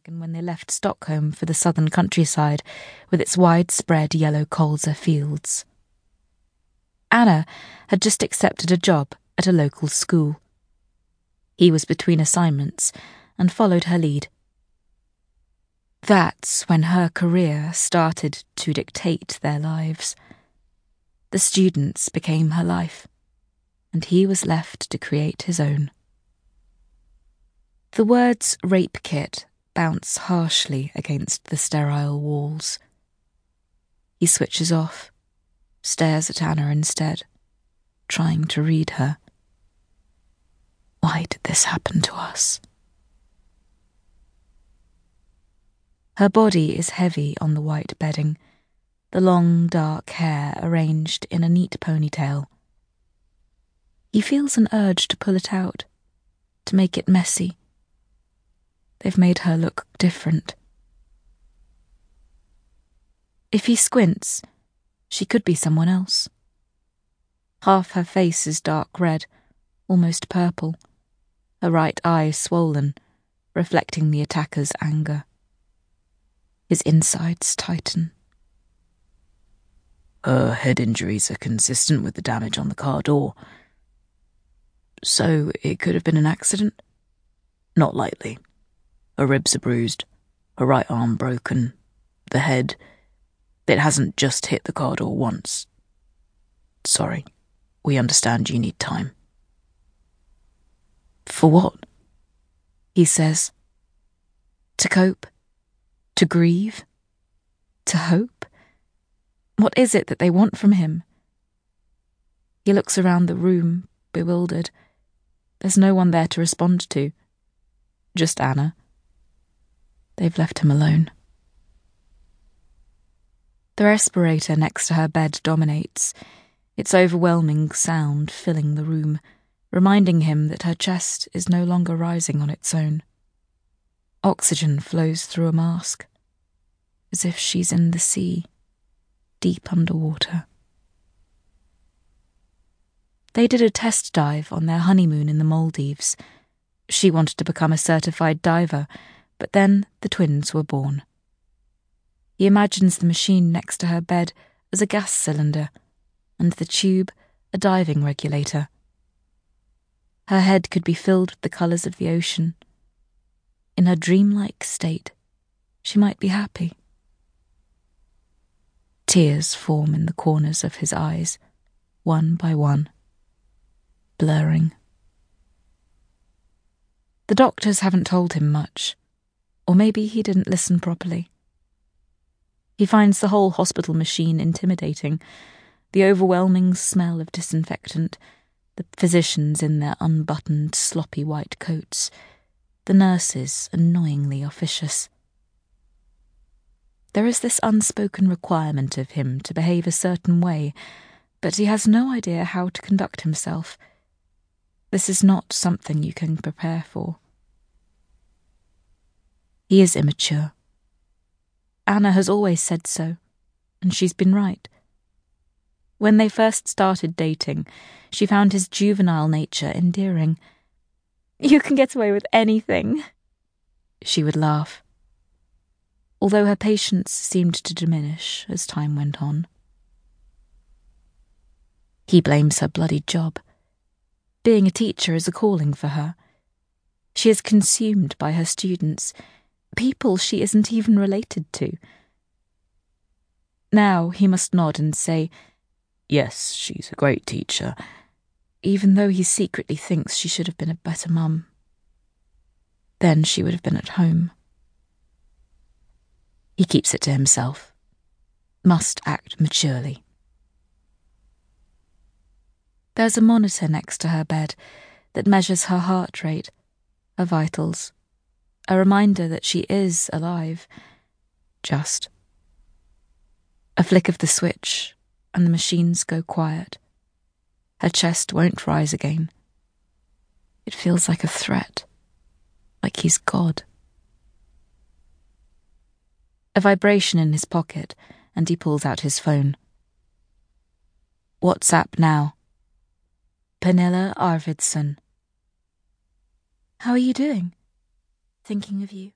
wagon when they left Stockholm for the southern countryside with its widespread yellow colza fields. Anna had just accepted a job at a local school. He was between assignments and followed her lead. That's when her career started to dictate their lives. The students became her life, and he was left to create his own. The words rape kit bounce harshly against the sterile walls. He switches off, stares at Anna instead, trying to read her. Why did this happen to us? Her body is heavy on the white bedding, the long dark hair arranged in a neat ponytail. He feels an urge to pull it out, to make it messy. They've made her look different. If he squints, she could be someone else. Half her face is dark red, almost purple, her right eye swollen, reflecting the attacker's anger. His insides tighten. Her head injuries are consistent with the damage on the car door. So it could have been an accident? Not likely. Her ribs are bruised, her right arm broken, the head. It hasn't just hit the car door once. Sorry, we understand you need time. For what? He says. To cope? To grieve? To hope? What is it that they want from him? He looks around the room, bewildered. There's no one there to respond to. Just Anna. They've left him alone. The respirator next to her bed dominates, its overwhelming sound filling the room, reminding him that her chest is no longer rising on its own. Oxygen flows through a mask as if she's in the sea, deep underwater. They did a test dive on their honeymoon in the Maldives. She wanted to become a certified diver, but then the twins were born. He imagines the machine next to her bed as a gas cylinder, and the tube a diving regulator. Her head could be filled with the colours of the ocean. In her dreamlike state, she might be happy. Tears form in the corners of his eyes, one by one, blurring. The doctors haven't told him much, or maybe he didn't listen properly. He finds the whole hospital machine intimidating the overwhelming smell of disinfectant, the physicians in their unbuttoned, sloppy white coats, the nurses annoyingly officious. There is this unspoken requirement of him to behave a certain way, but he has no idea how to conduct himself. This is not something you can prepare for. He is immature. Anna has always said so, and she's been right. When they first started dating, she found his juvenile nature endearing. You can get away with anything, she would laugh although her patience seemed to diminish as time went on. He blames her bloody job. Being a teacher is a calling for her. She is consumed by her students, people she isn't even related to. Now he must nod and say, Yes, she's a great teacher, even though he secretly thinks she should have been a better mum. Then she would have been at home. He keeps it to himself. Must act maturely. There's a monitor next to her bed that measures her heart rate, her vitals, a reminder that she is alive. Just. A flick of the switch, and the machines go quiet. Her chest won't rise again. It feels like a threat, like he's God a vibration in his pocket, and he pulls out his phone. WhatsApp now. Pernilla Arvidsson. How are you doing? Thinking of you.